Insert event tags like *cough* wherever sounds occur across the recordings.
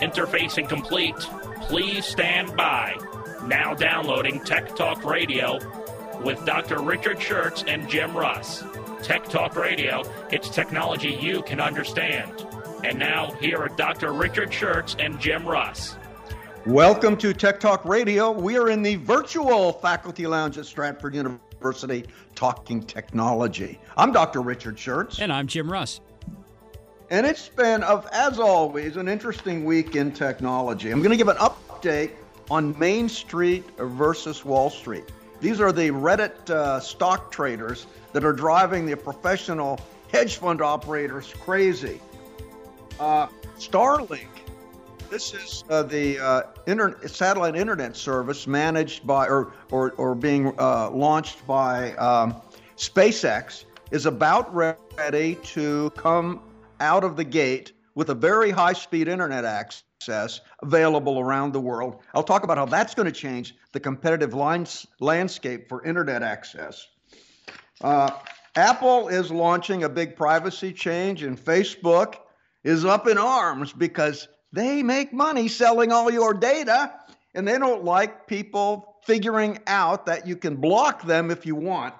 Interfacing complete. Please stand by. Now downloading Tech Talk Radio with Dr. Richard Shurtz and Jim Russ. Tech Talk Radio, it's technology you can understand. And now, here are Dr. Richard Shurtz and Jim Russ. Welcome to Tech Talk Radio. We are in the virtual faculty lounge at Stratford University talking technology. I'm Dr. Richard Shurtz. And I'm Jim Russ. And it's been, of as always, an interesting week in technology. I'm going to give an update on Main Street versus Wall Street. These are the Reddit uh, stock traders that are driving the professional hedge fund operators crazy. Uh, Starlink, this is uh, the uh, satellite internet service managed by or, or, or being uh, launched by um, SpaceX, is about ready to come out of the gate with a very high speed internet access available around the world. I'll talk about how that's going to change the competitive lines, landscape for internet access. Uh, Apple is launching a big privacy change, and Facebook is up in arms because they make money selling all your data, and they don't like people figuring out that you can block them if you want.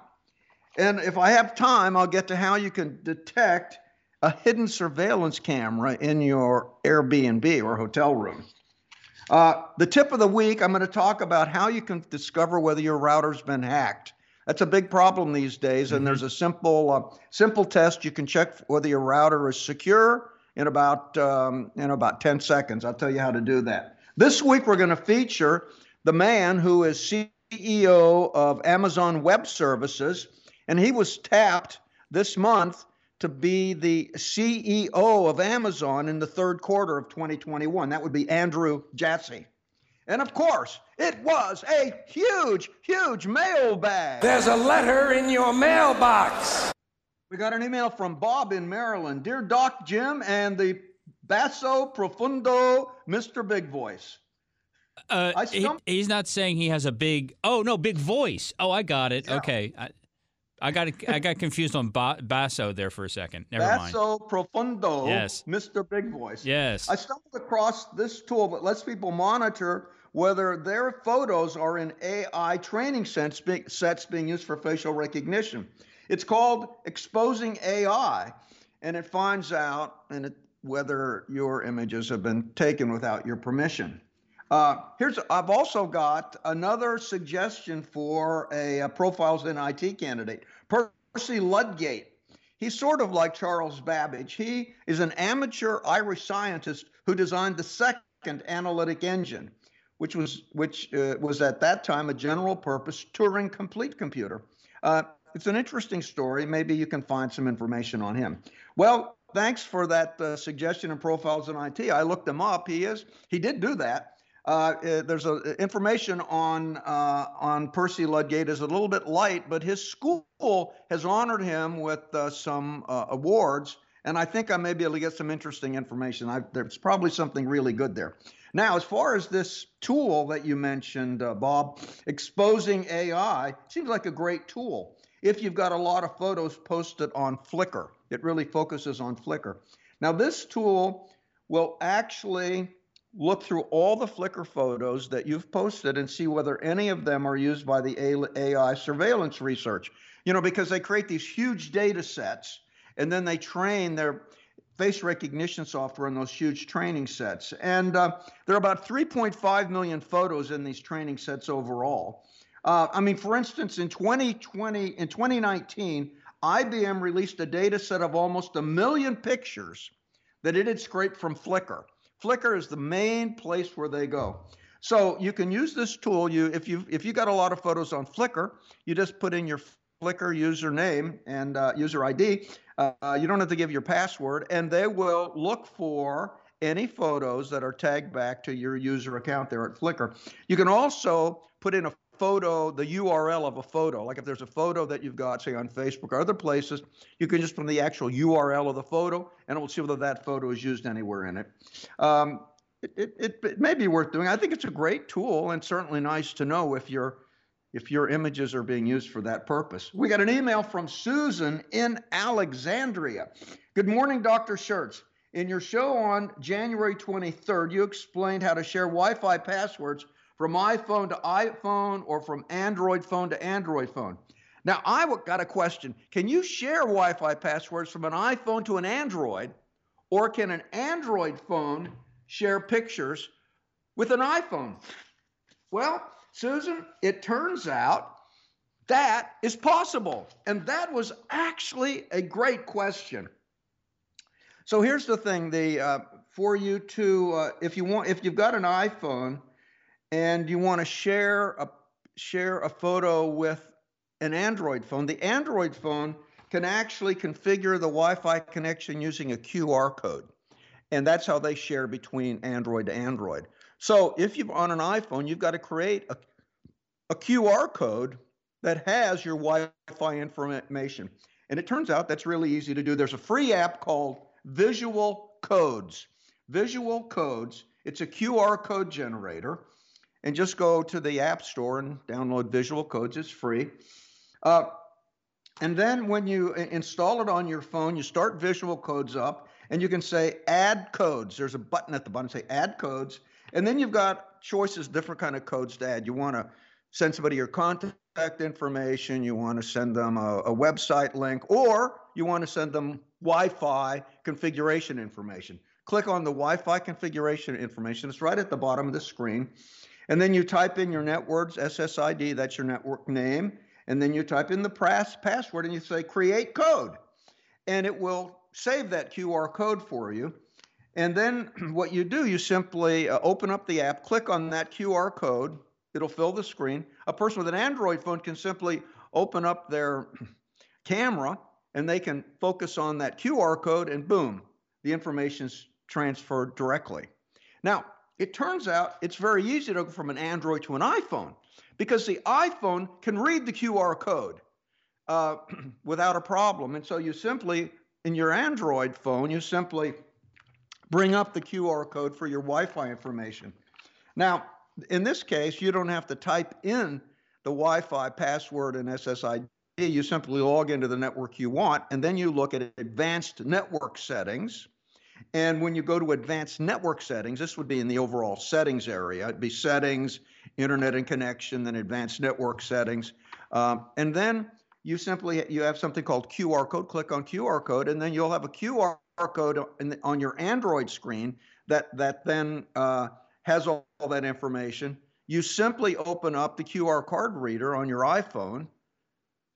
And if I have time, I'll get to how you can detect a hidden surveillance camera in your Airbnb or hotel room. Uh, the tip of the week, I'm going to talk about how you can discover whether your router's been hacked. That's a big problem these days, and mm-hmm. there's a simple uh, simple test you can check whether your router is secure in about um, in about 10 seconds. I'll tell you how to do that. This week we're going to feature the man who is CEO of Amazon Web Services, and he was tapped this month to be the CEO of Amazon in the third quarter of 2021. That would be Andrew Jassy. And of course, it was a huge, huge mailbag. There's a letter in your mailbox. We got an email from Bob in Maryland. Dear Doc Jim and the Basso Profundo Mr. Big Voice. Uh, he, he's not saying he has a big. Oh no, big voice. Oh, I got it. Yeah. Okay, I, I got I got confused on ba- basso there for a second. Never basso mind. Basso profundo. Yes. Mr. Big Voice. Yes. I stumbled across this tool that lets people monitor whether their photos are in AI training sets, sets being used for facial recognition. It's called Exposing AI, and it finds out and it, whether your images have been taken without your permission. Uh, here's I've also got another suggestion for a, a, profiles in IT candidate, Percy Ludgate. He's sort of like Charles Babbage. He is an amateur Irish scientist who designed the second analytic engine, which was which uh, was at that time a general purpose Turing complete computer. Uh, it's an interesting story. Maybe you can find some information on him. Well, thanks for that uh, suggestion and profiles in IT. I looked him up. He is he did do that. Uh, uh, there's a, uh, information on uh, on Percy Ludgate is a little bit light, but his school has honored him with uh, some uh, awards, and I think I may be able to get some interesting information. I, there's probably something really good there. Now, as far as this tool that you mentioned, Bob, exposing AI seems like a great tool. If you've got a lot of photos posted on Flickr, it really focuses on Flickr. Now, this tool will actually look through all the Flickr photos that you've posted and see whether any of them are used by the AI surveillance research. You know, because they create these huge data sets and then they train their face recognition software in those huge training sets. And uh, there are about 3.5 million photos in these training sets overall. Uh, I mean, for instance, in 2020, in 2019, IBM released a data set of almost a million pictures that it had scraped from Flickr. Flickr is the main place where they go. So you can use this tool. You if you if you got a lot of photos on Flickr, you just put in your Flickr username and uh, user ID. Uh, you don't have to give your password, and they will look for any photos that are tagged back to your user account there at Flickr. You can also put in a photo, the URL of a photo. Like if there's a photo that you've got, say on Facebook or other places, you can just put the actual URL of the photo, and it will see whether that photo is used anywhere in it. Um, it, it, it, it may be worth doing. I think it's a great tool, and certainly nice to know if your if your images are being used for that purpose. We got an email from Susan in Alexandria. Good morning, Dr. Shurtz. In your show on January 23rd, you explained how to share Wi Fi passwords from iPhone to iPhone or from Android phone to Android phone. Now, I got a question. Can you share Wi Fi passwords from an iPhone to an Android, or can an Android phone share pictures with an iPhone? Well, Susan, it turns out that is possible. And that was actually a great question. So here's the thing: the uh, for you to uh, if you want if you've got an iPhone and you want to share a share a photo with an Android phone, the Android phone can actually configure the Wi-Fi connection using a QR code, and that's how they share between Android to Android. So if you're on an iPhone, you've got to create a, a QR code that has your Wi-Fi information. And it turns out that's really easy to do. There's a free app called Visual Codes. Visual Codes, it's a QR code generator. And just go to the App Store and download Visual Codes. It's free. Uh, and then when you install it on your phone, you start Visual Codes up and you can say add codes. There's a button at the bottom say add codes. And then you've got choices, different kind of codes to add. You want to send somebody your contact information, you want to send them a, a website link, or you want to send them Wi-Fi configuration information. Click on the Wi-Fi configuration information. It's right at the bottom of the screen. And then you type in your network's SSID, that's your network name. And then you type in the pass- password and you say create code. And it will save that QR code for you. And then *clears throat* what you do, you simply uh, open up the app, click on that QR code, it'll fill the screen. A person with an Android phone can simply open up their *clears throat* camera and they can focus on that QR code and boom, the information's transferred directly. Now, it turns out it's very easy to go from an Android to an iPhone because the iPhone can read the QR code uh, *clears throat* without a problem. And so you simply, in your Android phone, you simply bring up the QR code for your Wi Fi information. Now, in this case, you don't have to type in the Wi Fi password and SSID you simply log into the network you want, and then you look at advanced network settings. And when you go to advanced network settings, this would be in the overall settings area. It'd be settings, internet and connection, then advanced network settings. Um, and then you simply you have something called QR code. Click on QR code, and then you'll have a QR code the, on your Android screen that that then uh, has all, all that information. You simply open up the QR card reader on your iPhone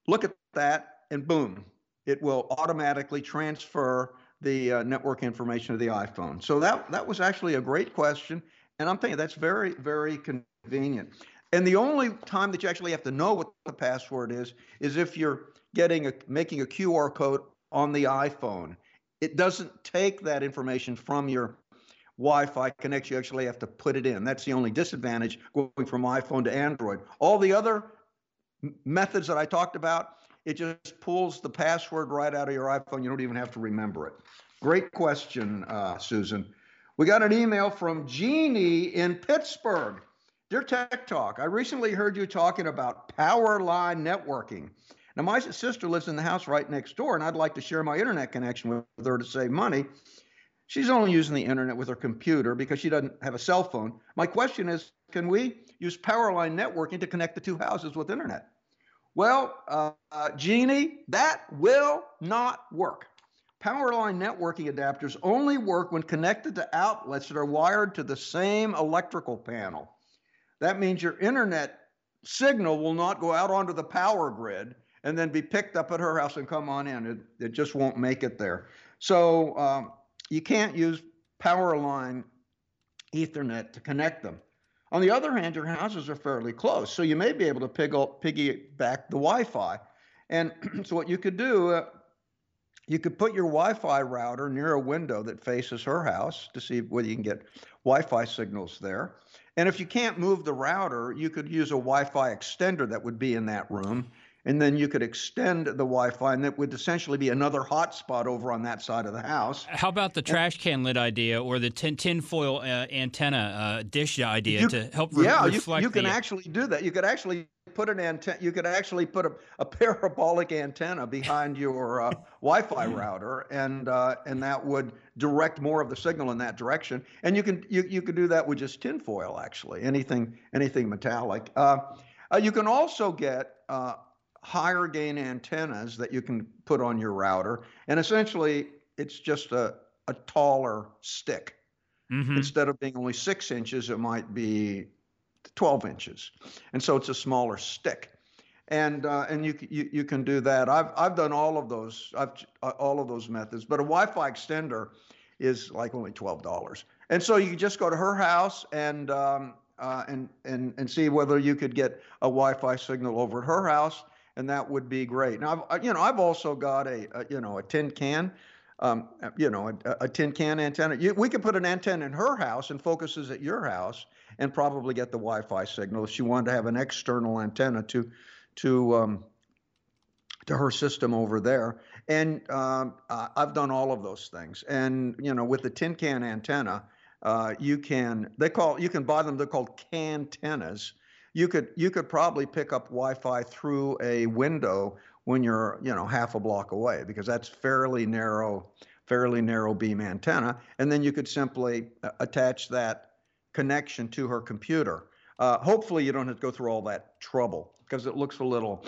Look at that, and boom, it will automatically transfer the uh, network information of the iPhone. So that that was actually a great question, and I'm thinking that's very very convenient. And the only time that you actually have to know what the password is is if you're getting a making a QR code on the iPhone. It doesn't take that information from your Wi-Fi connection. You actually have to put it in. That's the only disadvantage going from iPhone to Android. All the other methods that I talked about, it just pulls the password right out of your iPhone. You don't even have to remember it. Great question, uh, Susan. We got an email from Jeannie in Pittsburgh. Dear Tech Talk, I recently heard you talking about power line networking. Now, my sister lives in the house right next door, and I'd like to share my internet connection with her to save money. She's only using the internet with her computer because she doesn't have a cell phone. My question is can we use power line networking to connect the two houses with internet? Well, uh, uh, Jeannie, that will not work. Powerline networking adapters only work when connected to outlets that are wired to the same electrical panel. That means your internet signal will not go out onto the power grid and then be picked up at her house and come on in. It, it just won't make it there. So um, you can't use Powerline Ethernet to connect them. On the other hand, your houses are fairly close, so you may be able to piggyback the Wi-Fi. And *clears throat* so what you could do, uh, you could put your Wi-Fi router near a window that faces her house to see whether you can get Wi-Fi signals there. And if you can't move the router, you could use a Wi-Fi extender that would be in that room and then you could extend the Wi-Fi, and that would essentially be another hotspot over on that side of the house. How about the trash can lid idea or the tin tinfoil uh, antenna uh, dish idea you, to help re- yeah, reflect? you, you can the... actually do that. You could actually put an antenna. You could actually put a, a *laughs* parabolic antenna behind your uh, Wi-Fi *laughs* router, and uh, and that would direct more of the signal in that direction. And you can you you could do that with just tinfoil, actually. Anything anything metallic. Uh, uh, you can also get higher gain antennas that you can put on your router. And essentially, it's just a, a taller stick. Mm-hmm. Instead of being only six inches, it might be 12 inches. And so it's a smaller stick. And uh, and you, you you can do that. I've I've done all of those. I've uh, all of those methods. But a Wi-Fi extender is like only twelve dollars. And so you just go to her house and um, uh, and and and see whether you could get a Wi-Fi signal over at her house and that would be great. Now, I've, you know, I've also got a, a you know a tin can, um, you know, a, a tin can antenna. You, we could put an antenna in her house and focuses at your house, and probably get the Wi-Fi signal if she wanted to have an external antenna to to um, to her system over there. And um, I've done all of those things. And you know, with the tin can antenna, uh, you can they call you can buy them. They're called cantennas you could you could probably pick up Wi-Fi through a window when you're you know half a block away because that's fairly narrow fairly narrow beam antenna. And then you could simply uh, attach that connection to her computer. Uh, hopefully you don't have to go through all that trouble because it looks a little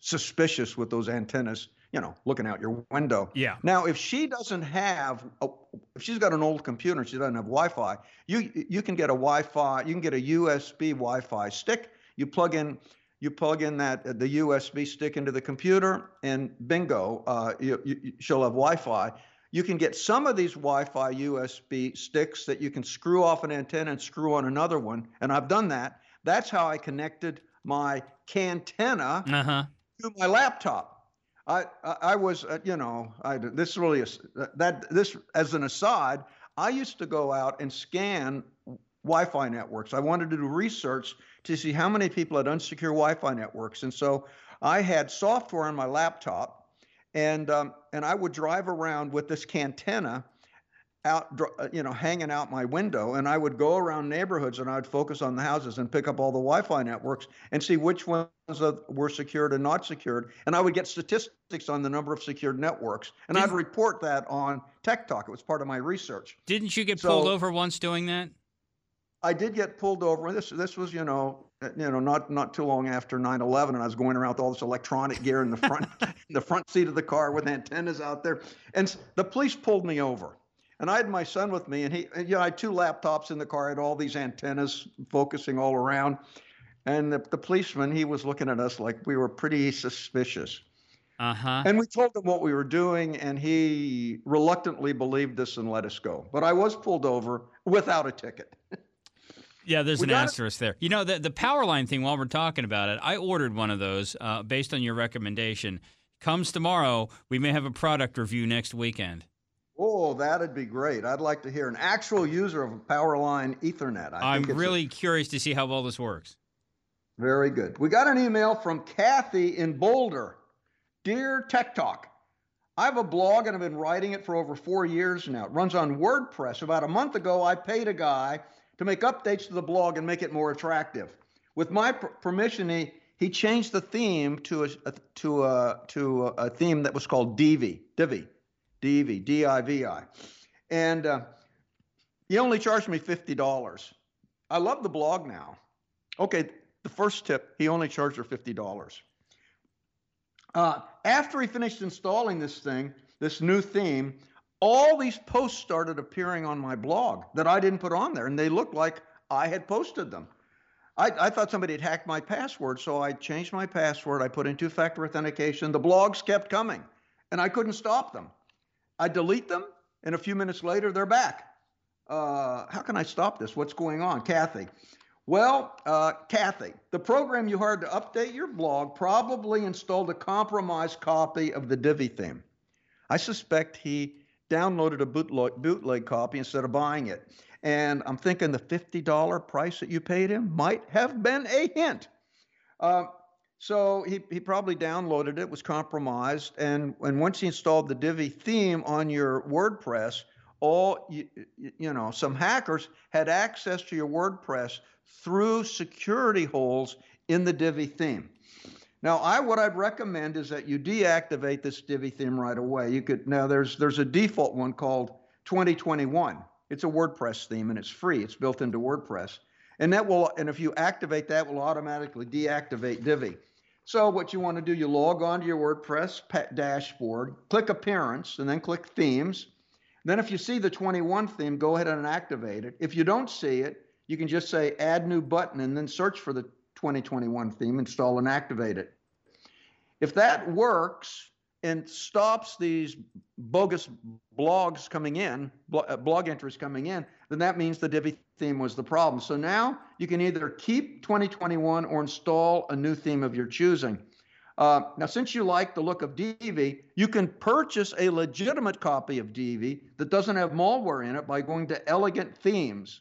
suspicious with those antennas you know, looking out your window. Yeah. Now, if she doesn't have, a, if she's got an old computer and she doesn't have Wi-Fi, you you can get a Wi-Fi, you can get a USB Wi-Fi stick. You plug in, you plug in that the USB stick into the computer, and bingo, uh, you, you, she'll have Wi-Fi. You can get some of these Wi-Fi USB sticks that you can screw off an antenna and screw on another one, and I've done that. That's how I connected my cantenna uh-huh. to my laptop. I I was uh, you know I this really is uh, that this as an aside I used to go out and scan Wi-Fi networks. I wanted to do research to see how many people had unsecure Wi-Fi networks, and so I had software on my laptop, and um, and I would drive around with this cantenna out, uh, you know, hanging out my window, and I would go around neighborhoods and I'd focus on the houses and pick up all the Wi-Fi networks and see which ones were secured and not secured, and I would get statistics on the number of secured networks, and I'd report that on Tech Talk. It was part of my research. Didn't you get so, pulled over once doing that? I did get pulled over. This this was you know you know not not too long after 9/11, and I was going around with all this electronic gear in the front in *laughs* the front seat of the car with antennas out there, and the police pulled me over and I had my son with me, and he, you know, I had two laptops in the car, I had all these antennas focusing all around. And the, the policeman, he was looking at us like we were pretty suspicious. Uh-huh. And we told him what we were doing, and he reluctantly believed us and let us go. But I was pulled over without a ticket. *laughs* Yeah, there's we an asterisk there. You know, the, the power line thing, while we're talking about it, I ordered one of those uh, based on your recommendation. Comes tomorrow. We may have a product review next weekend. Oh, that'd be great. I'd like to hear an actual user of a Powerline Ethernet. I am really a, curious to see how well this works. Very good. We got an email from Kathy in Boulder. Dear Tech Talk, I have a blog and I've been writing it for over four years now. It runs on WordPress. About a month ago, I paid a guy to make updates to the blog and make it more attractive. With my permission, he, he changed the theme to a, to a, to a theme that was called Divi. Divi. D-V, D-I-V-I. And uh, he only charged me $50. I love the blog now. Okay, the first tip, he only charged her $50. Uh, after he finished installing this thing, this new theme, all these posts started appearing on my blog that I didn't put on there, and they looked like I had posted them. I, I, thought somebody had hacked my password, so I changed my password. I put in two factor authentication. The blogs kept coming, and I couldn't stop them. I delete them, and a few minutes later, they're back. Uh, how can I stop this? What's going on? Kathy. Well, uh, Kathy, the program you hired to update your blog probably installed a compromised copy of the Divi theme. I suspect he downloaded a bootleg, bootleg copy instead of buying it. And I'm thinking the $50 price that you paid him might have been a hint. Uh, so he, he probably downloaded it, was compromised, and, and once he installed the Divi theme on your WordPress, all you, you know, some hackers had access to your WordPress through security holes in the Divi theme. Now, I what I'd recommend is that you deactivate this Divi theme right away. You could now there's there's a default one called 2021. It's a WordPress theme and it's free. It's built into WordPress. And that will and if you activate that will automatically deactivate Divi. So what you want to do, you log on to your WordPress dashboard, click Appearance, and then click Themes. Then if you see the 21 theme, go ahead and activate it. If you don't see it, you can just say Add New Button and then search for the 2021 theme, install and activate it. If that works and stops these bogus blogs coming in, uh, blog entries coming in, then that means the Divi theme was the problem. So now you can either keep 2021 or install a new theme of your choosing. Uh, now, since you like the look of Divi, you can purchase a legitimate copy of Divi that doesn't have malware in it by going to Elegant Themes.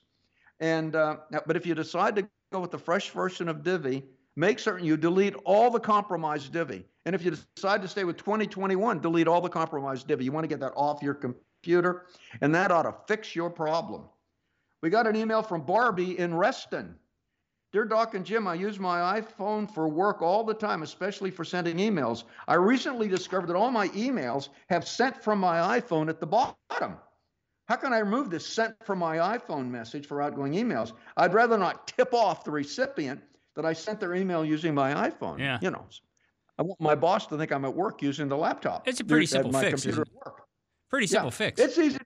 And uh, but if you decide to go with the fresh version of Divi, make certain you delete all the compromised Divi. And if you decide to stay with 2021, delete all the compromised Divi. You want to get that off your computer, and that ought to fix your problem. We got an email from Barbie in Reston. Dear Doc and Jim, I use my iPhone for work all the time, especially for sending emails. I recently discovered that all my emails have sent from my iPhone at the bottom. How can I remove this sent from my iPhone message for outgoing emails? I'd rather not tip off the recipient that I sent their email using my iPhone. Yeah. You know, I want my boss to think I'm at work using the laptop. It's a pretty simple fix. Pretty simple yeah, fix. It's easy.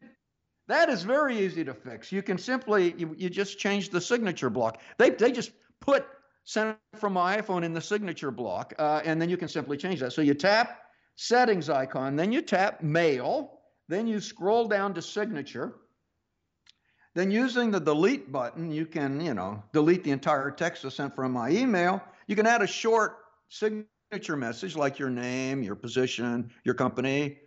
That is very easy to fix. You can simply you, you just change the signature block. They they just put sent from my iPhone in the signature block, uh, and then you can simply change that. So you tap settings icon, then you tap mail, then you scroll down to signature. Then using the delete button, you can, you know, delete the entire text that's sent from my email. You can add a short signature message like your name, your position, your company,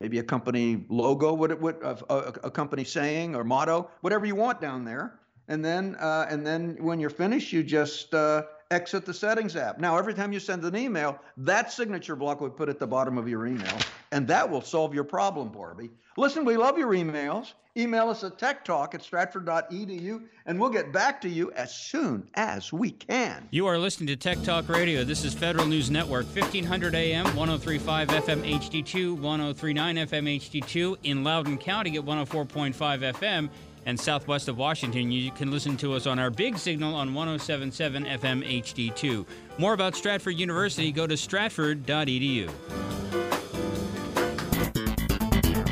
maybe a company logo, what it would a, a, company saying or motto, whatever you want down there. And then, uh, and then when you're finished, you just uh, exit the settings app. Now, every time you send an email, that signature block would put at the bottom of your email, and that will solve your problem, Barbie. Listen, we love your emails. Email us at techtalk at stratford.edu, and we'll get back to you as soon as we can. You are listening to Tech Talk Radio. This is Federal News Network, 1500 AM, 1035 FM HD2, 1039 FM HD2 in Loudoun County at 104.5 FM and southwest of Washington, you can listen to us on our big signal on 1077 FM HD2. More about Stratford University, go to stratford.edu.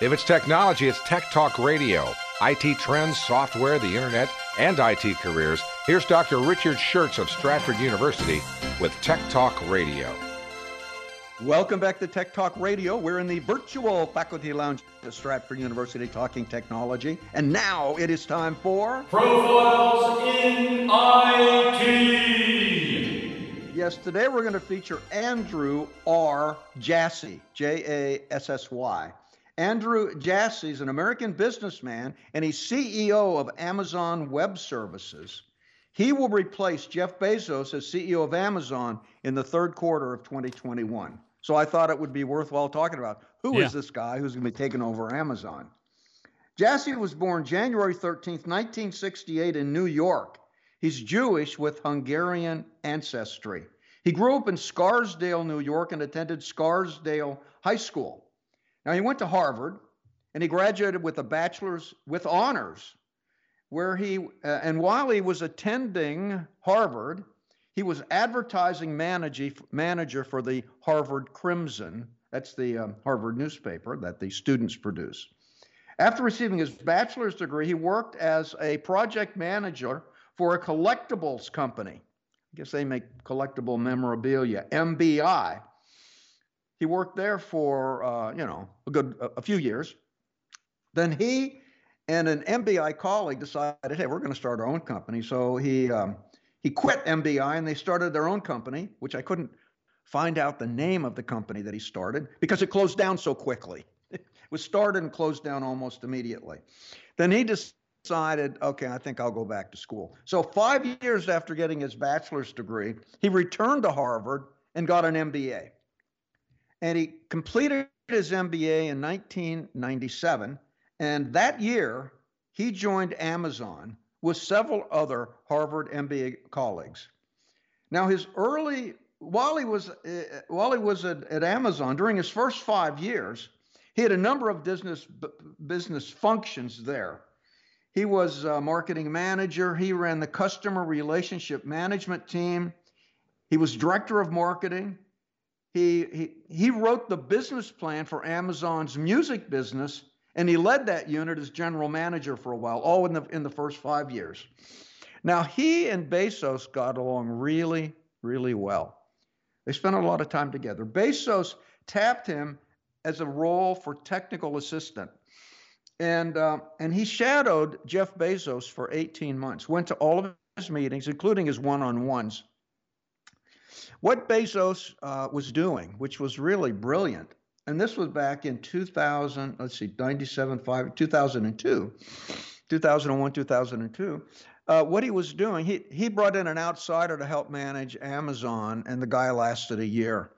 If it's technology, it's Tech Talk Radio. IT trends, software, the internet, and IT careers. Here's Dr. Richard Shurtz of Stratford University with Tech Talk Radio. Welcome back to Tech Talk Radio. We're in the virtual faculty lounge at Stratford University talking technology. And now it is time for Profiles in IT. Yes, today we're going to feature Andrew R. Jassy, J A S S Y. Andrew Jassy is an American businessman and he's CEO of Amazon Web Services. He will replace Jeff Bezos as CEO of Amazon in the third quarter of 2021. So I thought it would be worthwhile talking about who yeah. is this guy who's going to be taking over Amazon. Jassy was born January 13, 1968, in New York. He's Jewish with Hungarian ancestry. He grew up in Scarsdale, New York, and attended Scarsdale High School. Now, he went to Harvard and he graduated with a bachelor's with honors, where he, uh, and while he was attending Harvard, he was advertising manager, manager for the Harvard Crimson. That's the um, Harvard newspaper that the students produce. After receiving his bachelor's degree, he worked as a project manager for a collectibles company. I guess they make collectible memorabilia, MBI. He worked there for, uh, you know, a good a few years. Then he and an MBI colleague decided, hey, we're going to start our own company. So he um, he quit MBI and they started their own company, which I couldn't find out the name of the company that he started because it closed down so quickly. *laughs* It was started and closed down almost immediately. Then he decided, okay, I think I'll go back to school. So five years after getting his bachelor's degree, he returned to Harvard and got an MBA and he completed his MBA in 1997. And that year, he joined Amazon with several other Harvard MBA colleagues. Now, his early while he was uh, while he was at, at, Amazon during his first five years, he had a number of business business functions there. He was a marketing manager. He ran the customer relationship management team. He was director of marketing. He, he, he wrote the business plan for Amazon's music business, and he led that unit as general manager for a while, all in the, in the first five years. Now, he and Bezos got along really, really well. They spent a lot of time together. Bezos tapped him as a role for technical assistant. And, uh, and he shadowed Jeff Bezos for 18 months, went to all of his meetings, including his one on ones. What Bezos uh, was doing, which was really brilliant, and this was back in 2000, let's see, 97, 5, 2002, 2001, 2002. Uh, what he was doing, he, he brought in an outsider to help manage Amazon, and the guy lasted a year.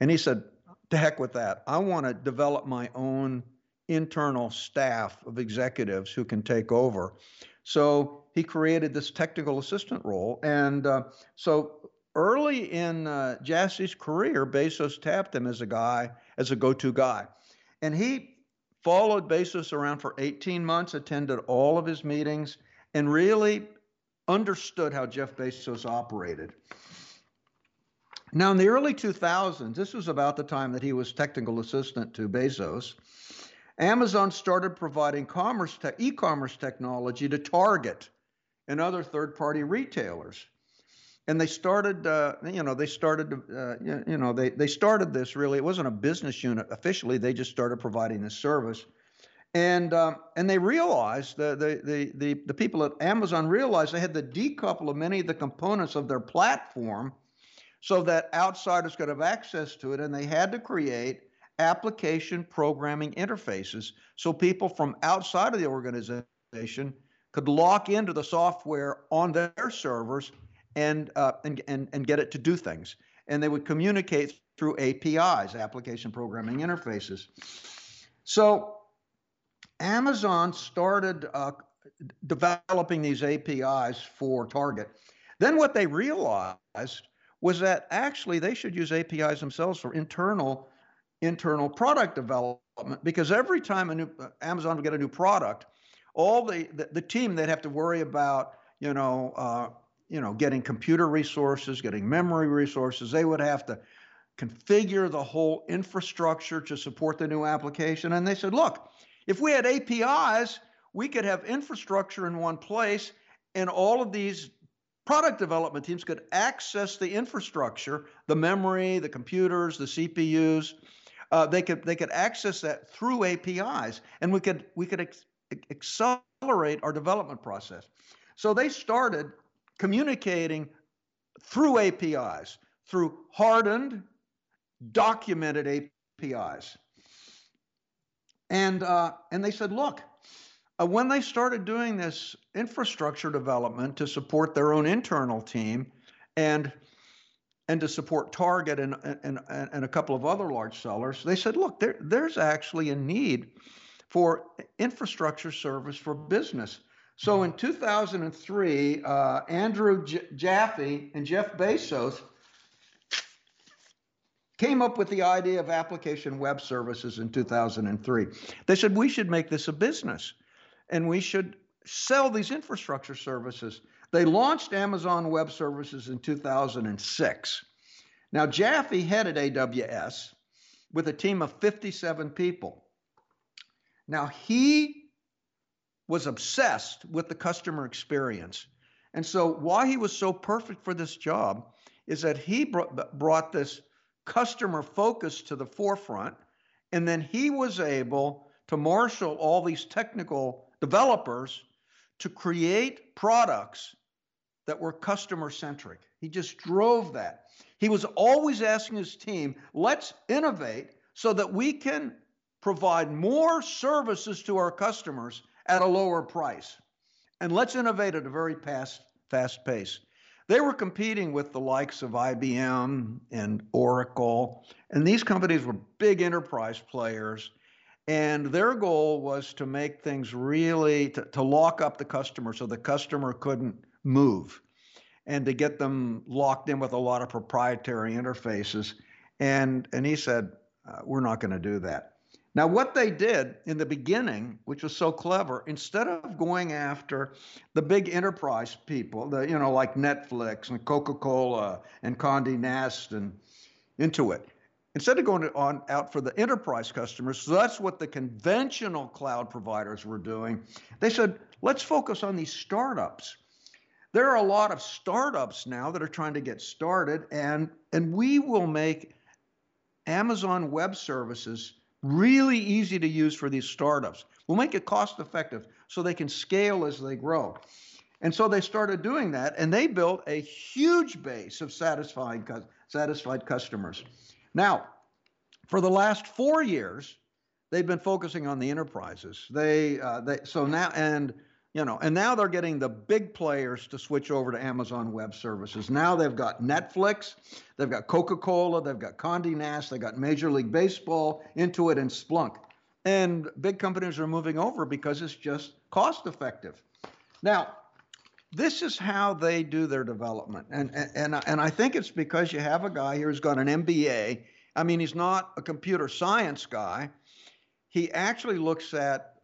And he said, to heck with that. I want to develop my own internal staff of executives who can take over. So he created this technical assistant role. And uh, so early in uh, Jassy's career, Bezos tapped him as a guy, as a go-to guy, and he followed Bezos around for 18 months, attended all of his meetings, and really understood how Jeff Bezos operated. Now, in the early 2000s, this was about the time that he was technical assistant to Bezos. Amazon started providing commerce te- e-commerce technology to Target and other third-party retailers and they started uh, you know they started uh, you know they, they started this really it wasn't a business unit officially they just started providing this service. And um, and they realized the, the, the the the people at Amazon realized they had to decouple of many of the components of their platform so that outsiders could have access to it and they had to create application programming interfaces so people from outside of the organization could lock into the software on their servers and, uh, and, and, and get it to do things. And they would communicate through APIs, application programming interfaces. So Amazon started uh, developing these APIs for Target. Then what they realized was that actually they should use APIs themselves for internal internal product development because every time a new uh, Amazon would get a new product, all the the, the team they'd have to worry about you know uh, you know, getting computer resources, getting memory resources. They would have to configure the whole infrastructure to support the new application. And they said, look, if we had APIs, we could have infrastructure in one place, and all of these product development teams could access the infrastructure, the memory, the computers, the CPUs. Uh, they could they could access that through APIs, and we could we could ex- accelerate our development process. So they started communicating through APIs, through hardened, documented APIs. And, uh, and they said, look, uh, when they started doing this infrastructure development to support their own internal team and and to support Target and, and, and a couple of other large sellers, they said, look, there, there's actually a need for infrastructure service for business. So in 2003, uh, Andrew J- Jassy and Jeff Bezos came up with the idea of application web services in 2003. They said we should make this a business and we should sell these infrastructure services. They launched Amazon Web Services in 2006. Now, Jassy headed AWS with a team of 57 people. Now, he was obsessed with the customer experience. And so, why he was so perfect for this job is that he brought this customer focus to the forefront. And then he was able to marshal all these technical developers to create products that were customer centric. He just drove that. He was always asking his team, let's innovate so that we can provide more services to our customers at a lower price. And let's innovate at a very fast, fast pace. They were competing with the likes of IBM and Oracle, and these companies were big enterprise players. And their goal was to make things really to, to lock up the customer so the customer couldn't move and to get them locked in with a lot of proprietary interfaces. And, and he said, uh, We're not going to do that. Now, what they did in the beginning, which was so clever, instead of going after the big enterprise people, the you know like Netflix and Coca-Cola and Condé Nast and Intuit, instead of going on out for the enterprise customers, so that's what the conventional cloud providers were doing. They said, let's focus on these startups. There are a lot of startups now that are trying to get started, and and we will make Amazon Web Services really easy to use for these startups. We'll make it cost effective so they can scale as they grow. And so they started doing that, and they built a huge base of satisfied, satisfied customers. Now, for the last four years, they've been focusing on the enterprises. They, uh, they so now and you know, and now they're getting the big players to switch over to Amazon Web Services. Now they've got Netflix, they've got Coca-Cola, they've got Condé Nast, they've got Major League Baseball, Intuit, and Splunk. And big companies are moving over because it's just cost effective. Now, this is how they do their development. And, and, and, and I think it's because you have a guy here who's got an MBA. I mean, he's not a computer science guy. He actually looks at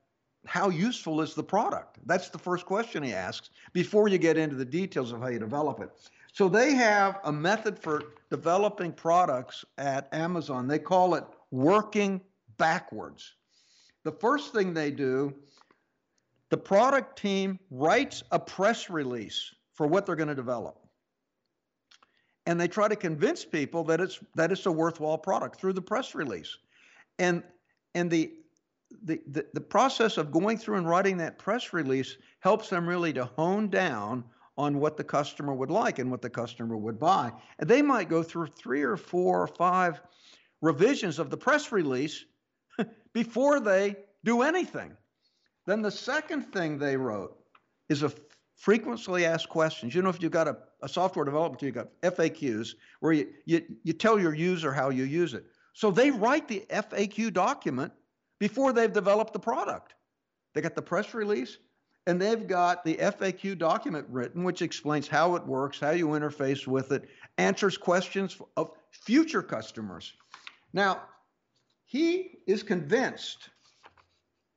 how useful is the product? That's the first question he asks before you get into the details of how you develop it. So they have a method for developing products at Amazon. They call it working backwards. The first thing they do, the product team writes a press release for what they're going to develop. And they try to convince people that it's that it's a worthwhile product through the press release. And and the the, the, the process of going through and writing that press release helps them really to hone down on what the customer would like and what the customer would buy. And they might go through three or four or five revisions of the press release *laughs* before they do anything. Then the second thing they wrote is a frequently asked questions. You know, if you've got a, a software development, you've got FAQs where you, you, you tell your user how you use it. So they write the FAQ document before they've developed the product. They got the press release and they've got the FAQ document written, which explains how it works, how you interface with it, answers questions of future customers. Now, he is convinced,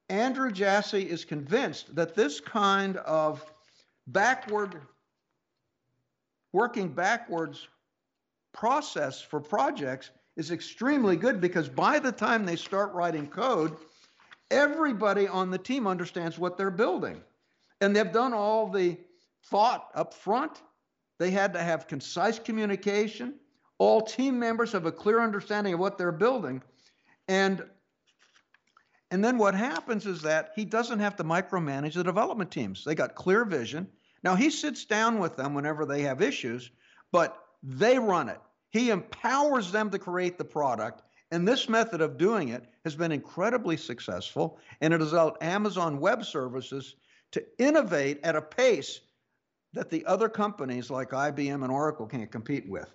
Andrew Jassy is convinced that this kind of backward, working backwards process for projects is extremely good because by the time they start writing code, everybody on the team understands what they're building. And they've done all the thought up front. They had to have concise communication. All team members have a clear understanding of what they're building. And and then what happens is that he doesn't have to micromanage the development teams. They got clear vision. Now he sits down with them whenever they have issues, but they run it. He empowers them to create the product. And this method of doing it has been incredibly successful. And it has allowed Amazon Web Services to innovate at a pace that the other companies like IBM and Oracle can't compete with.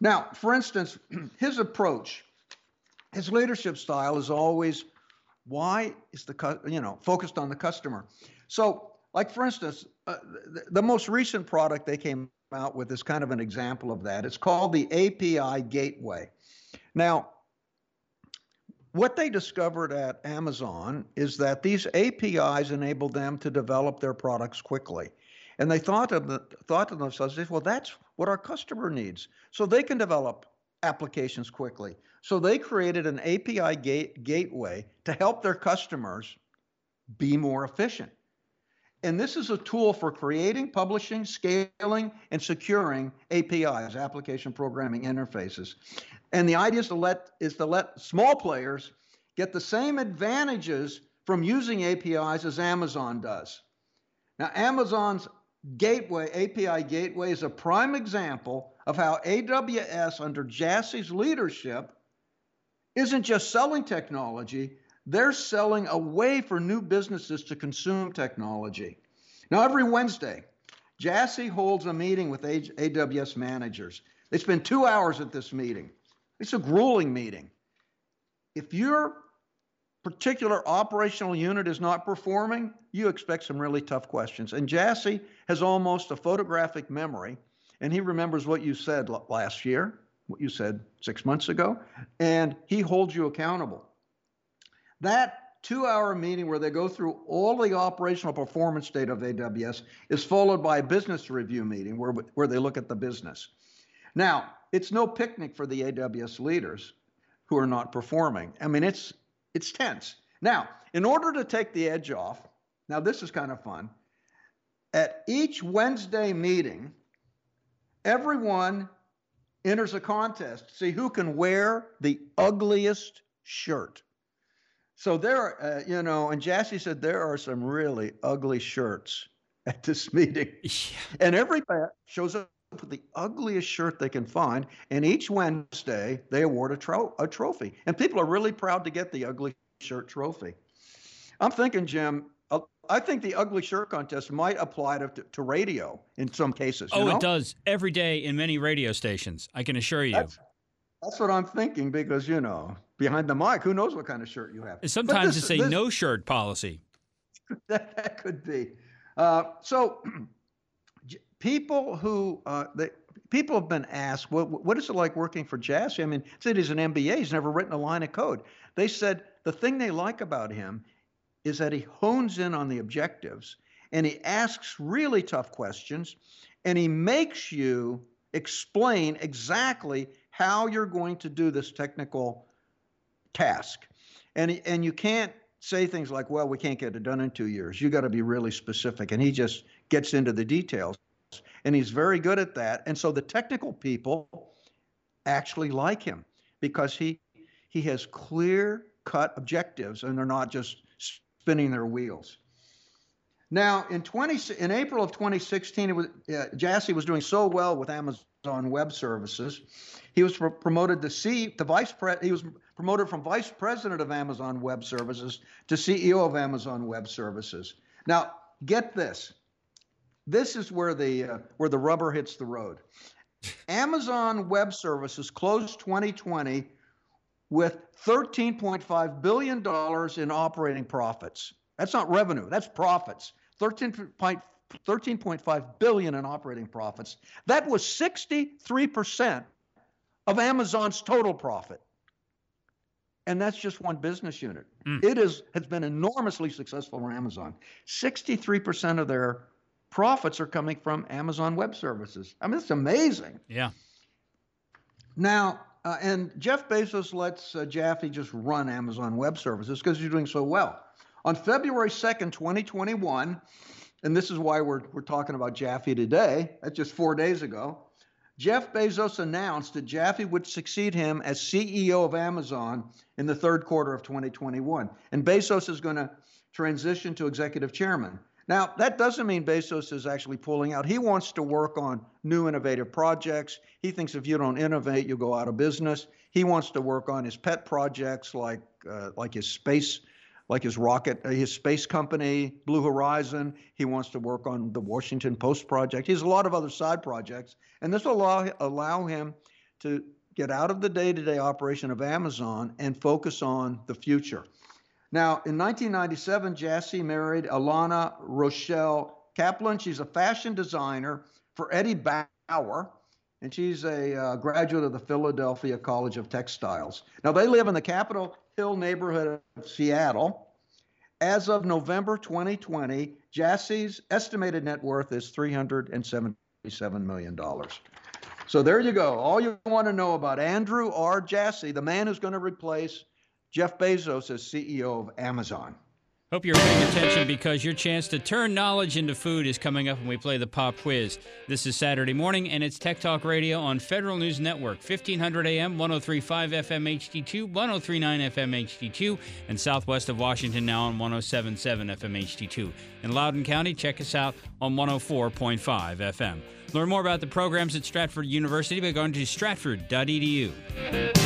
Now, for instance, *clears throat* his approach, his leadership style is always why is the you know focused on the customer. So, like for instance, uh, the, the most recent product they came out with is kind of an example of that. It's called the API Gateway. Now, what they discovered at Amazon is that these APIs enable them to develop their products quickly. And they thought of the, thought to themselves, well, that's what our customer needs. So they can develop applications quickly. So they created an API gate, gateway to help their customers be more efficient. And this is a tool for creating, publishing, scaling, and securing APIs, application programming interfaces. And the idea is to let is to let small players get the same advantages from using APIs as Amazon does. Now, Amazon's gateway, API gateway, is a prime example of how AWS, under Jassy's leadership, isn't just selling technology, they're selling a way for new businesses to consume technology. Now, every Wednesday, Jassy holds a meeting with AWS managers. They spend two hours at this meeting. It's a grueling meeting. If your particular operational unit is not performing, you expect some really tough questions. And Jassy has almost a photographic memory, and he remembers what you said last year, what you said six months ago, and he holds you accountable. That two hour meeting where they go through all the operational performance data of AWS is followed by a business review meeting where, where they look at the business. Now, it's no picnic for the AWS leaders who are not performing. I mean, it's it's tense. Now, in order to take the edge off, now this is kind of fun. At each Wednesday meeting, everyone enters a contest to see who can wear the ugliest shirt. So there, are, uh, you know, and Jassy said there are some really ugly shirts *laughs* at this meeting, *laughs* yeah. and everybody shows up with the ugliest shirt they can find. And each Wednesday they award a, tro- a trophy, and people are really proud to get the ugly shirt trophy. I'm thinking, Jim, uh, I think the ugly shirt contest might apply to, to radio in some cases. Oh, know? it does every day in many radio stations. I can assure you. That's, that's what I'm thinking because you know behind the mic, who knows what kind of shirt you have. sometimes this, it's a this, no shirt policy. *laughs* that, that could be. Uh, so *clears throat* people who uh, they, people have been asked, what, what is it like working for Jassy? I mean, said he's an MBA. He's never written a line of code. They said the thing they like about him is that he hones in on the objectives and he asks really tough questions and he makes you explain exactly how you're going to do this technical task. And, and you can't say things like, well, we can't get it done in two years. You got to be really specific. And he just gets into the details. And he's very good at that. And so the technical people actually like him because he he has clear cut objectives and they're not just spinning their wheels. Now, in 20 in April of 2016, it was uh, Jassy was doing so well with Amazon Web Services. He was pro- promoted to C to vice pre- he was promoted from vice president of Amazon Web Services to CEO of Amazon Web Services. Now, get this. This is where the uh, where the rubber hits the road. Amazon Web Services closed 2020 with $13.5 billion in operating profits. That's not revenue, that's profits. 13.5 billion in operating profits. That was 63% of Amazon's total profit. And that's just one business unit. Mm. It is has been enormously successful for Amazon. 63% of their profits are coming from Amazon Web Services. I mean, it's amazing. Yeah. Now, uh, and Jeff Bezos lets uh, Jassy just run Amazon Web Services because he's doing so well. On February 2nd, 2021, and this is why we're, we're talking about Jassy today, that's just four days ago, Jeff Bezos announced that Jassy would succeed him as CEO of Amazon in the third quarter of 2021. And Bezos is going to transition to executive chairman. Now, that doesn't mean Bezos is actually pulling out. He wants to work on new innovative projects. He thinks if you don't innovate, you'll go out of business. He wants to work on his pet projects like uh, like his space like his rocket, uh, his space company, Blue Horizon. He wants to work on the Washington Post project. He has a lot of other side projects, and this will allow, allow him to get out of the day to day operation of Amazon and focus on the future. Now, in 1997, Jassy married Alana Rochelle Kaplan. She's a fashion designer for Eddie Bauer, and she's a uh, graduate of the Philadelphia College of Textiles. Now, they live in the Capitol Hill neighborhood of Seattle. As of November 2020, Jassy's estimated net worth is $377 million. So there you go. All you want to know about Andrew R. Jassy, the man who's going to replace Jeff Bezos as CEO of Amazon. Hope you're paying attention because your chance to turn knowledge into food is coming up when we play the pop quiz. This is Saturday morning, and it's Tech Talk Radio on Federal News Network, 1500 AM, 1035 FM HD2, 1039 FM HD2, and southwest of Washington now on 1077 FM HD2. In Loudoun County, check us out on 104.5 FM. Learn more about the programs at Stratford University by going to stratford.edu.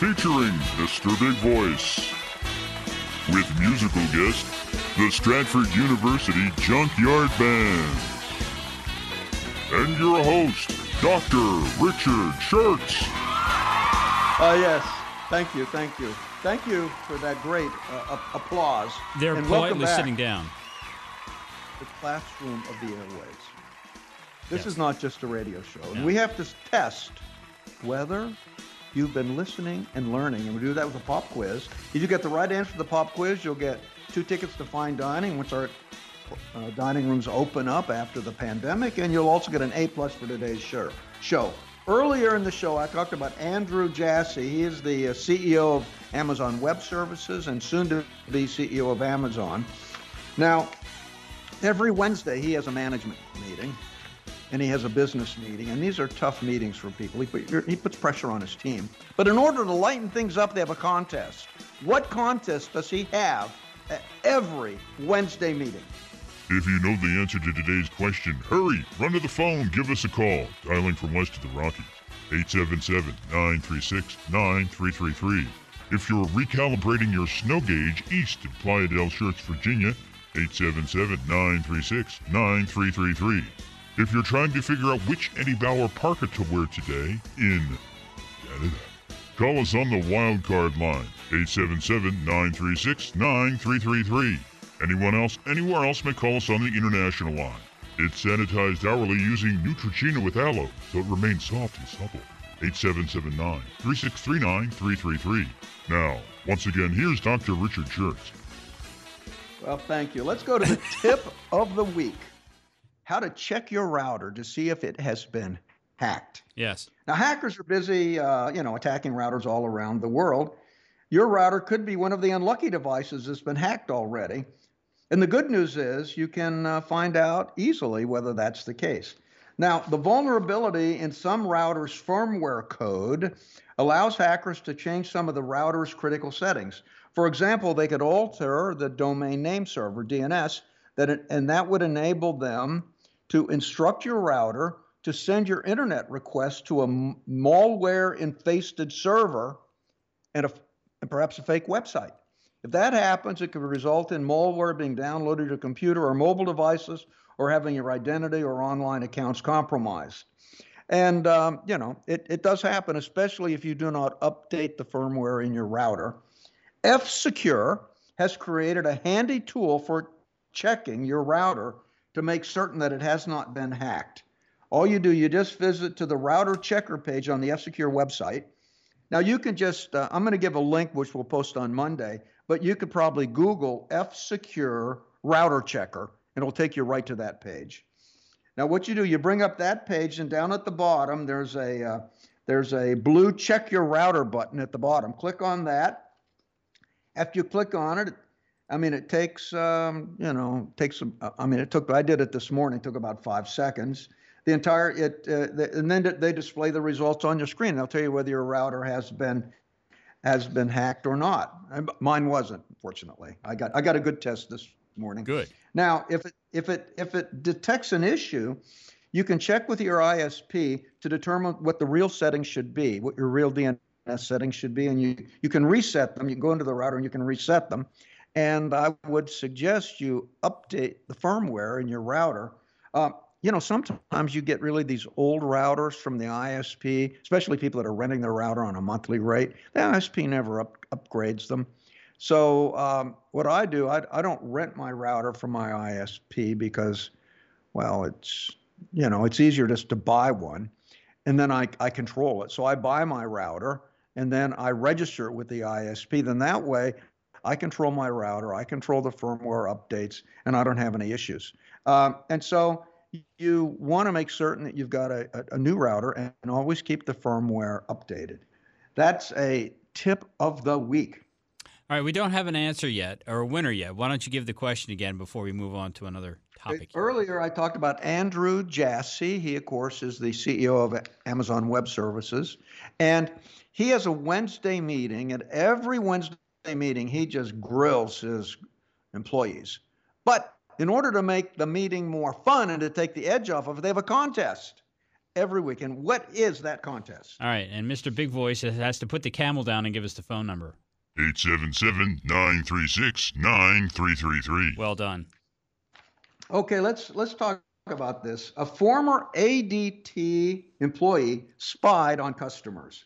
featuring Mr. Big Voice. With musical guest, the Stratford University Junkyard Band. And your host, Dr. Richard Shurtz. Uh, yes, thank you, thank you. Thank you for that great uh, applause. They're and politely sitting down. The classroom of the airways. This Yes. is not just a radio show. And we have to test whether you've been listening and learning. And we do that with a pop quiz. If you get the right answer to the pop quiz, you'll get two tickets to fine dining, which our uh, dining rooms open up after the pandemic. And you'll also get an A plus for today's show. show. Earlier in the show, I talked about Andrew Jassy. He is the uh, CEO of Amazon Web Services and soon to be CEO of Amazon. Now, every Wednesday he has a management meeting and he has a business meeting, and these are tough meetings for people. He, put, he puts pressure on his team. But in order to lighten things up, they have a contest. What contest does he have at every Wednesday meeting? If you know the answer to today's question, hurry, run to the phone, give us a call. Dialing from west of the Rockies, 877-936-9333. If you're recalibrating your snow gauge east of Playa del Shirts, Virginia, 877-936-9333. If you're trying to figure out which Eddie Bauer parka to wear today in Canada, call us on the wild card line, 877-936-9333. Anyone else, anywhere else may call us on the international line. It's sanitized hourly using Neutrogena with aloe, so it remains soft and supple. 8779 3639 333. Now, once again, here's Dr. Richard Shurtz. Well, thank you. Let's go to the tip of the week how to check your router to see if it has been hacked. Yes. Now, hackers are busy, uh, you know, attacking routers all around the world. Your router could be one of the unlucky devices that's been hacked already. And the good news is you can uh, find out easily whether that's the case. Now, the vulnerability in some routers' firmware code allows hackers to change some of the router's critical settings. For example, they could alter the domain name server, DNS, that it, and that would enable them to instruct your router to send your internet request to a malware infested server and, a, and perhaps a fake website. If that happens, it could result in malware being downloaded to your computer or mobile devices or having your identity or online accounts compromised. And, um, you know, it, it does happen, especially if you do not update the firmware in your router. F Secure has created a handy tool for checking your router to make certain that it has not been hacked. All you do, you just visit to the router checker page on the F Secure website. Now you can just, uh, I'm going to give a link which we'll post on Monday, but you could probably Google F Secure router checker and it'll take you right to that page. Now what you do, you bring up that page and down at the bottom there's a uh, there's a blue check your router button at the bottom. Click on that after you click on it, I mean, it takes, um, you know, takes, I mean, it took, I did it this morning, it took about five seconds. The entire, it, uh, the, and then they display the results on your screen. They'll tell you whether your router has been, has been hacked or not. Mine wasn't, fortunately. I got, I got a good test this morning. Good. Now, if it, if it, if it detects an issue, you can check with your ISP to determine what the real settings should be, what your real DNS settings should be, and you you can reset them. You can go into the router and you can reset them. And I would suggest you update the firmware in your router. Uh, you know, sometimes you get really these old routers from the ISP, especially people that are renting their router on a monthly rate. The ISP never up, upgrades them. So um, what I do, I, I don't rent my router from my ISP because, well, it's you know it's easier just to buy one, and then I I control it. So I buy my router and then I register it with the ISP. Then that way, I control my router, I control the firmware updates, and I don't have any issues. Um, and so you want to make certain that you've got a, a, a new router and, and always keep the firmware updated. That's a tip of the week. All right, we don't have an answer yet or a winner yet. Why don't you give the question again before we move on to another topic? Earlier, I talked about Andrew Jassy. He, of course, is the CEO of Amazon Web Services. And he has a Wednesday meeting, and every Wednesday meeting, he just grills his employees. But in order to make the meeting more fun and to take the edge off of it, they have a contest every week. And what is that contest? All right. And Mr. Big Voice has to put the camel down and give us the phone number 877 936 9333. Well done. Okay, let's let's talk about this. A former ADT employee spied on customers.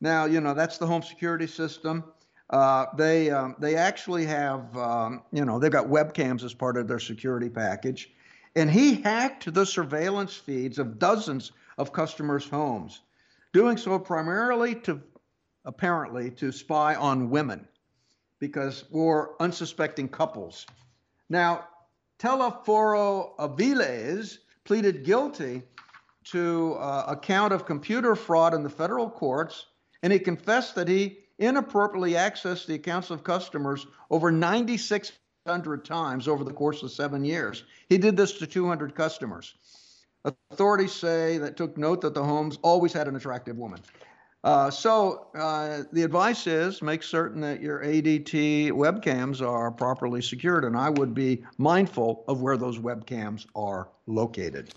Now, you know, that's the home security system. Uh, they um, they actually have um, you know they've got webcams as part of their security package, and he hacked the surveillance feeds of dozens of customers' homes, doing so primarily to apparently to spy on women, because or unsuspecting couples. Now, Telesforo Aviles pleaded guilty to uh, a count of computer fraud in the federal courts and he confessed that he inappropriately accessed the accounts of customers over 9,600 times over the course of seven years. He did this to 200 customers. Authorities say that took note that the homes always had an attractive woman. Uh, so uh, the advice is make certain that your ADT webcams are properly secured, and I would be mindful of where those webcams are located.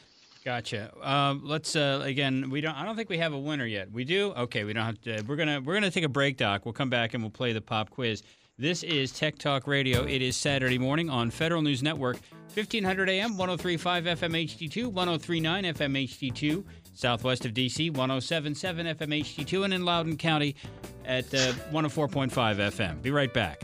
Gotcha. Um, let's uh, again. We don't. I don't think we have a winner yet. We do. Okay. We don't have to. We're gonna. We're gonna take a break, Doc. We'll come back and we'll play the pop quiz. This is Tech Talk Radio. It is Saturday morning on Federal News Network, 1500 AM, 1035 FM HD2, 1039 FM HD2, southwest of DC, 1077 FM HD2, and in Loudoun County at uh, 104.5 FM. Be right back.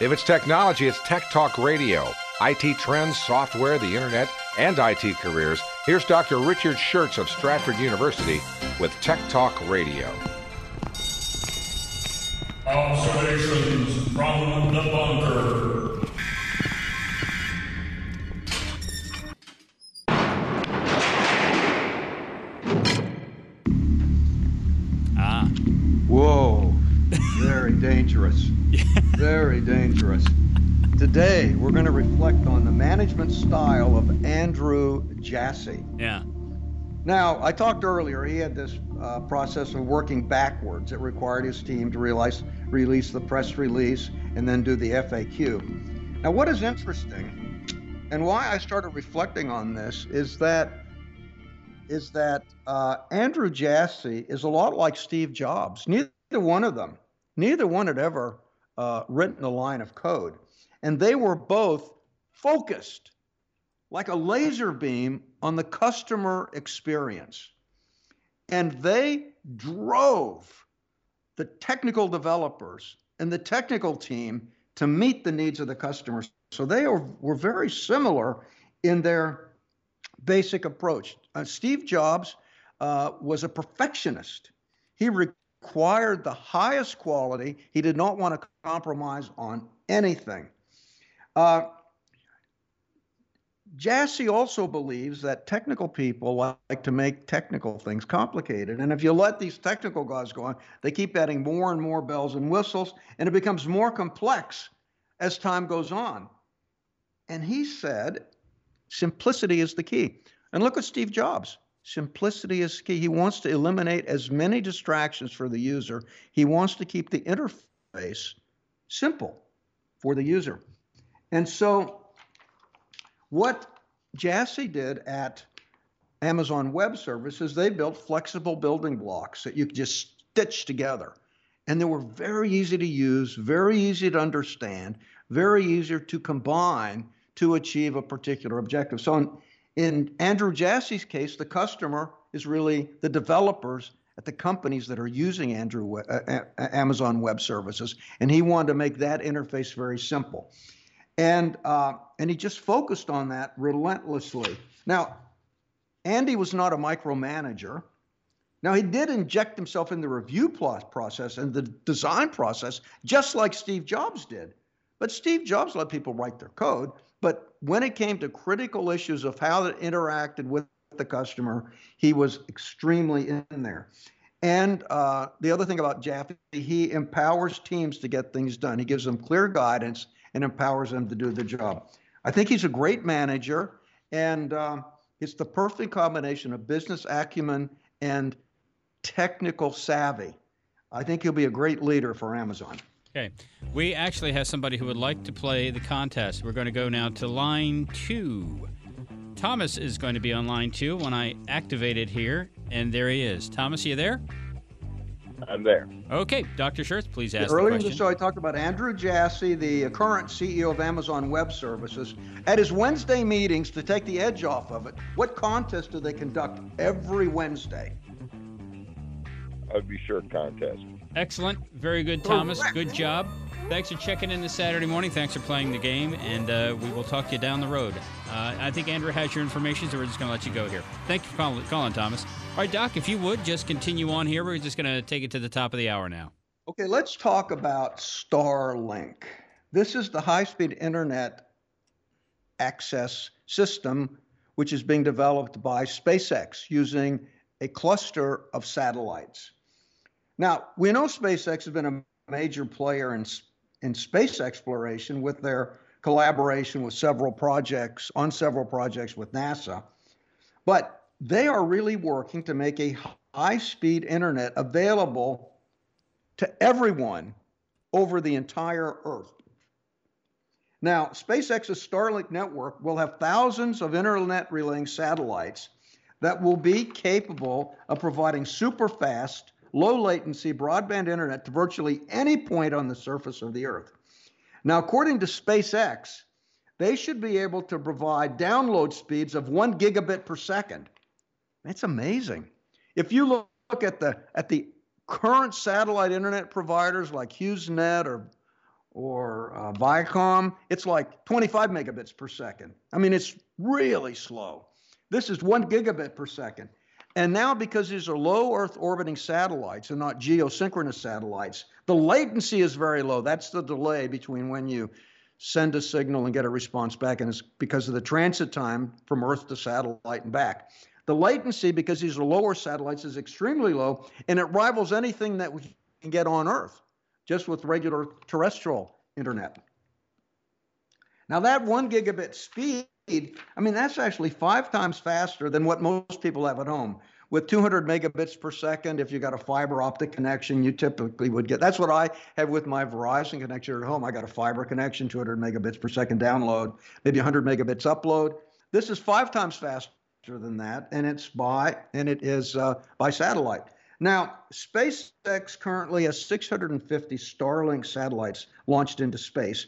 If it's technology, it's Tech Talk Radio. IT trends, software, the internet, and IT careers. Here's Dr. Richard Shurtz of Stratford University with Tech Talk Radio. Observations from Very dangerous. Today, we're going to reflect on the management style of Andrew Jassy. Yeah. Now, I talked earlier, he had this uh, process of working backwards. It required his team to realize, release the press release and then do the FAQ. Now, what is interesting and why I started reflecting on this is that is that uh, Andrew Jassy is a lot like Steve Jobs. Neither one of them, neither one had ever uh, written a line of code. And they were both focused like a laser beam on the customer experience. And they drove the technical developers and the technical team to meet the needs of the customers. So they are, were very similar in their basic approach. Uh, Steve Jobs uh, was a perfectionist. He required the highest quality. He did not want to compromise on anything. Uh, Jassy also believes that technical people like to make technical things complicated. And if you let these technical guys go on, they keep adding more and more bells and whistles, and it becomes more complex as time goes on. And he said, simplicity is the key. And look at Steve Jobs. Simplicity is key. He wants to eliminate as many distractions for the user. He wants to keep the interface simple for the user. And so, what Jassy did at Amazon Web Services, they built flexible building blocks that you could just stitch together. And they were very easy to use, very easy to understand, very easy to combine to achieve a particular objective. So, in, in Andrew Jassy's case, the customer is really the developers at the companies that are using Andrew uh, Amazon Web Services, and he wanted to make that interface very simple, and uh, and he just focused on that relentlessly. Now, Andy was not a micromanager. Now he did inject himself in the review process and the design process, just like Steve Jobs did. But Steve Jobs let people write their code. But when it came to critical issues of how it interacted with the customer, he was extremely in there. And uh, the other thing about Jassy, he empowers teams to get things done. He gives them clear guidance and empowers them to do the job. I think he's a great manager, and uh, it's the perfect combination of business acumen and technical savvy. I think he'll be a great leader for Amazon. Okay. We actually have somebody who would like to play the contest. We're going to go now to line two. Thomas is going to be on line two when I activate it here, and there he is. Thomas, you there? I'm there. Okay, Dr. Shurtz, please ask Earlier the in the show, I talked about Andrew Jassy, the current CEO of Amazon Web Services. At his Wednesday meetings, to take the edge off of it, what contest do they conduct every Wednesday? I'd be sure contest. Excellent. Very good, Thomas. Good job. Thanks for checking in this Saturday morning. Thanks for playing the game, and uh, we will talk to you down the road. Uh, I think Andrew has your information, so we're just going to let you go here. Thank you for calling, calling, Thomas. All right, Doc, if you would just continue on here. We're just going to take it to the top of the hour now. Okay, let's talk about Starlink. This is the high speed internet access system which is being developed by SpaceX using a cluster of satellites. Now, we know SpaceX has been a major player in, in space exploration with their collaboration with several projects, on several projects with NASA. But they are really working to make a high speed internet available to everyone over the entire Earth. Now, SpaceX's Starlink network will have thousands of internet relaying satellites that will be capable of providing super fast, low latency broadband internet to virtually any point on the surface of the Earth. Now, according to SpaceX, they should be able to provide download speeds of one gigabit per second. That's amazing. If you look at the at the current satellite internet providers like HughesNet or or uh, Viacom, it's like 25 megabits per second. I mean, it's really slow. This is one gigabit per second. And now, because these are low Earth orbiting satellites and not geosynchronous satellites, the latency is very low. That's the delay between when you send a signal and get a response back, and it's because of the transit time from Earth to satellite and back. The latency, because these are lower satellites, is extremely low, and it rivals anything that we can get on Earth just with regular terrestrial internet. Now, that one gigabit speed, I mean, that's actually five times faster than what most people have at home. With 200 megabits per second, if you got a fiber optic connection, you typically would get. That's what I have with my Verizon connection at home. I got a fiber connection, 200 megabits per second download, maybe 100 megabits upload. This is five times faster than that, and it's by and it is uh, by satellite. Now, SpaceX currently has 650 Starlink satellites launched into space,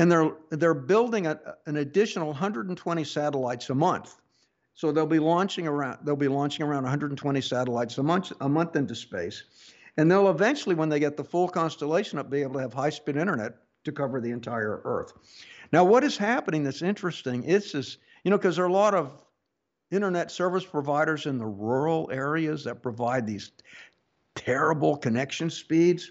and they're they're building a, an additional 120 satellites a month. So they'll be launching around they'll be launching around 120 satellites a month a month into space, and they'll eventually, when they get the full constellation up, be able to have high-speed internet to cover the entire Earth. Now, what is happening that's interesting It's this, you know, because there are a lot of internet service providers in the rural areas that provide these terrible connection speeds,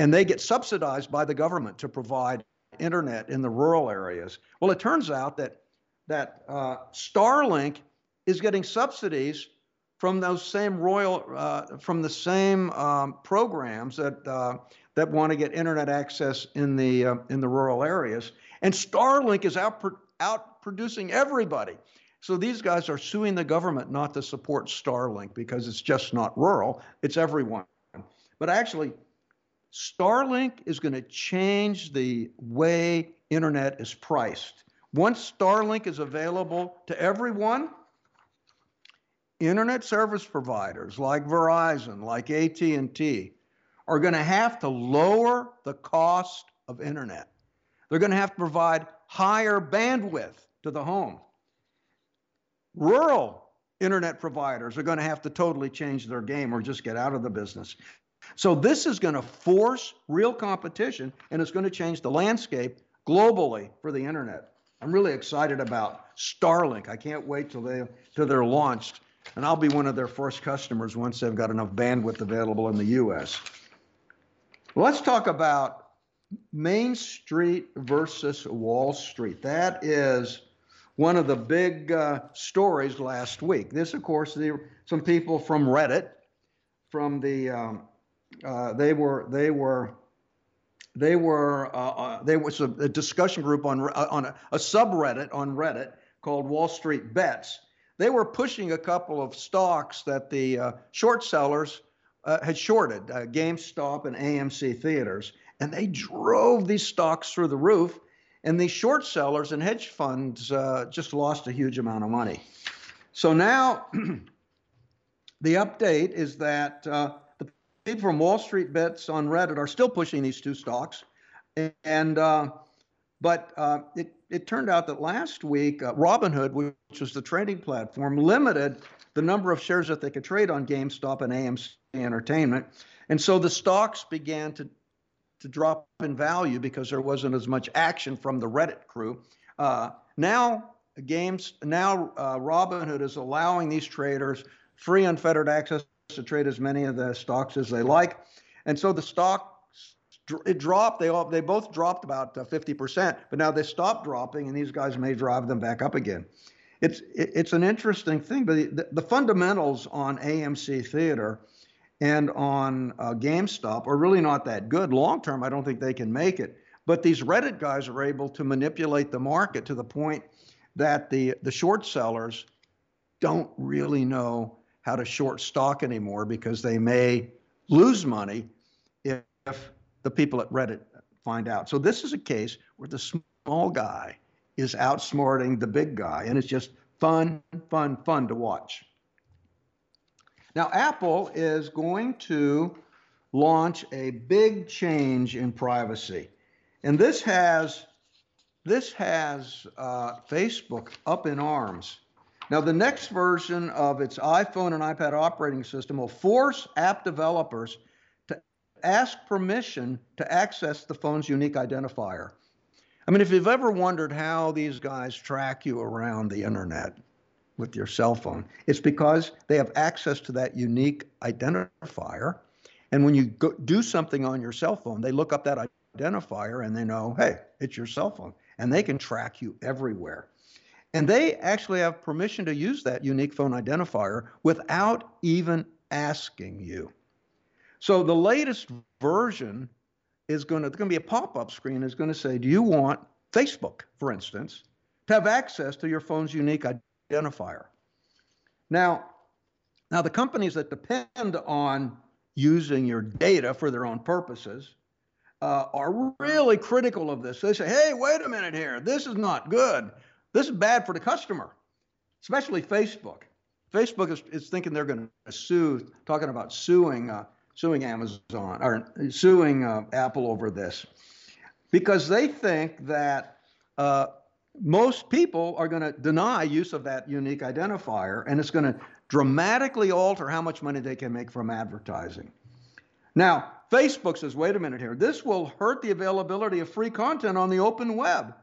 and they get subsidized by the government to provide internet in the rural areas. Well, it turns out that that uh, Starlink is getting subsidies from those same royal uh, from the same um, programs that uh, that want to get internet access in the uh, in the rural areas, and Starlink is out out producing everybody. So these guys are suing the government not to support Starlink because it's just not rural, it's everyone. But actually, Starlink is going to change the way internet is priced. Once Starlink is available to everyone, internet service providers like Verizon, like AT&T are going to have to lower the cost of internet. They're going to have to provide higher bandwidth to the home. Rural internet providers are going to have to totally change their game or just get out of the business. So, this is going to force real competition and it's going to change the landscape globally for the internet. I'm really excited about Starlink. I can't wait till they till they're launched, and I'll be one of their first customers once they've got enough bandwidth available in the U.S. Let's talk about Main Street versus Wall Street. That is one of the big uh, stories last week. This, of course, the, some people from Reddit, from the um, uh, they were they were they were uh, uh they was a, a, discussion group on uh, on a, a, subreddit on Reddit called Wall Street Bets. They were pushing a couple of stocks that the uh, short sellers had shorted, GameStop and AMC theaters, and they drove these stocks through the roof and these short sellers and hedge funds uh, just lost a huge amount of money. So now *clears throat* the update is that uh, people from Wall Street Bets on Reddit are still pushing these two stocks. And uh, but uh, it, it turned out that last week, uh, Robinhood, which was the trading platform, limited the number of shares that they could trade on GameStop and AMC Entertainment. And so the stocks began to, to drop in value because there wasn't as much action from the Reddit crew. Uh, now, games now uh, Robinhood is allowing these traders free, unfettered access to trade as many of the stocks as they like, and so the stock it dropped. They all they both dropped about uh, fifty percent, but now they stopped dropping, and these guys may drive them back up again. It's it's an interesting thing, but the, the fundamentals on AMC Theater and on uh, GameStop are really not that good. Long term, I don't think they can make it. But these Reddit guys are able to manipulate the market to the point that the the short sellers don't really know how to short stock anymore because they may lose money if the people at Reddit find out. So this is a case where the small guy is outsmarting the big guy, and it's just fun, fun, fun to watch. Now, Apple is going to launch a big change in privacy, and this has this has uh, Facebook up in arms. Now, the next version of its iPhone and iPad operating system will force app developers to ask permission to access the phone's unique identifier. I mean, if you've ever wondered how these guys track you around the internet with your cell phone, it's because they have access to that unique identifier. And when you go, do something on your cell phone, they look up that identifier and they know, hey, it's your cell phone. And they can track you everywhere. And they actually have permission to use that unique phone identifier without even asking you. So the latest version is going to, going to be a pop-up screen is going to say, do you want Facebook, for instance, to have access to your phone's unique identifier? Now, now the companies that depend on using your data for their own purposes uh, are really critical of this. They say, hey, wait a minute here. This is not good. This is bad for the customer, especially Facebook. Facebook is, is thinking they're going to sue, talking about suing uh, suing Amazon or suing uh, Apple over this because they think that uh, most people are going to deny use of that unique identifier and it's going to dramatically alter how much money they can make from advertising. Now, Facebook says, wait a minute here, this will hurt the availability of free content on the open web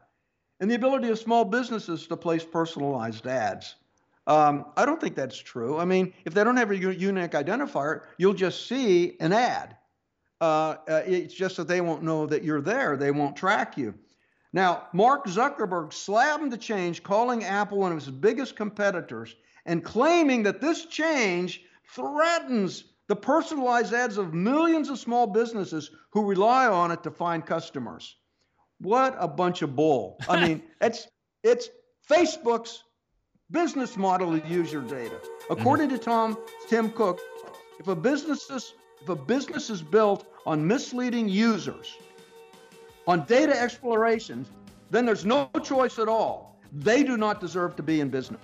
and the ability of small businesses to place personalized ads. Um, I don't think that's true. I mean, if they don't have a unique identifier, you'll just see an ad. Uh, uh, it's just that they won't know that you're there. They won't track you. Now, Mark Zuckerberg slammed the change, calling Apple one of his biggest competitors and claiming that this change threatens the personalized ads of millions of small businesses who rely on it to find customers. What a bunch of bull. I mean, *laughs* it's it's Facebook's business model to use your data. According mm-hmm. to Tom Tim Cook, if a business is if a business is built on misleading users, on data explorations, then there's no choice at all. They do not deserve to be in business.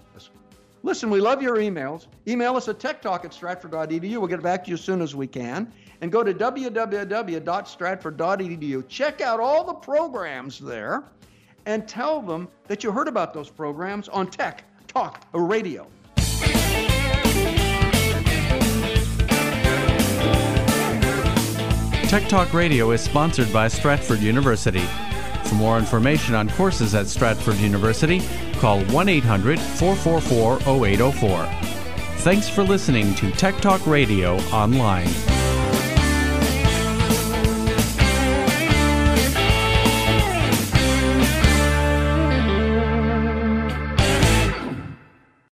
Listen, we love your emails. Email us at techtalk at stratford.edu. We'll get back to you as soon as we can. And go to www.stratford.edu. Check out all the programs there and tell them that you heard about those programs on Tech Talk Radio. Tech Talk Radio is sponsored by Stratford University. For more information on courses at Stratford University, call 1 800 444 0804. Thanks for listening to Tech Talk Radio online.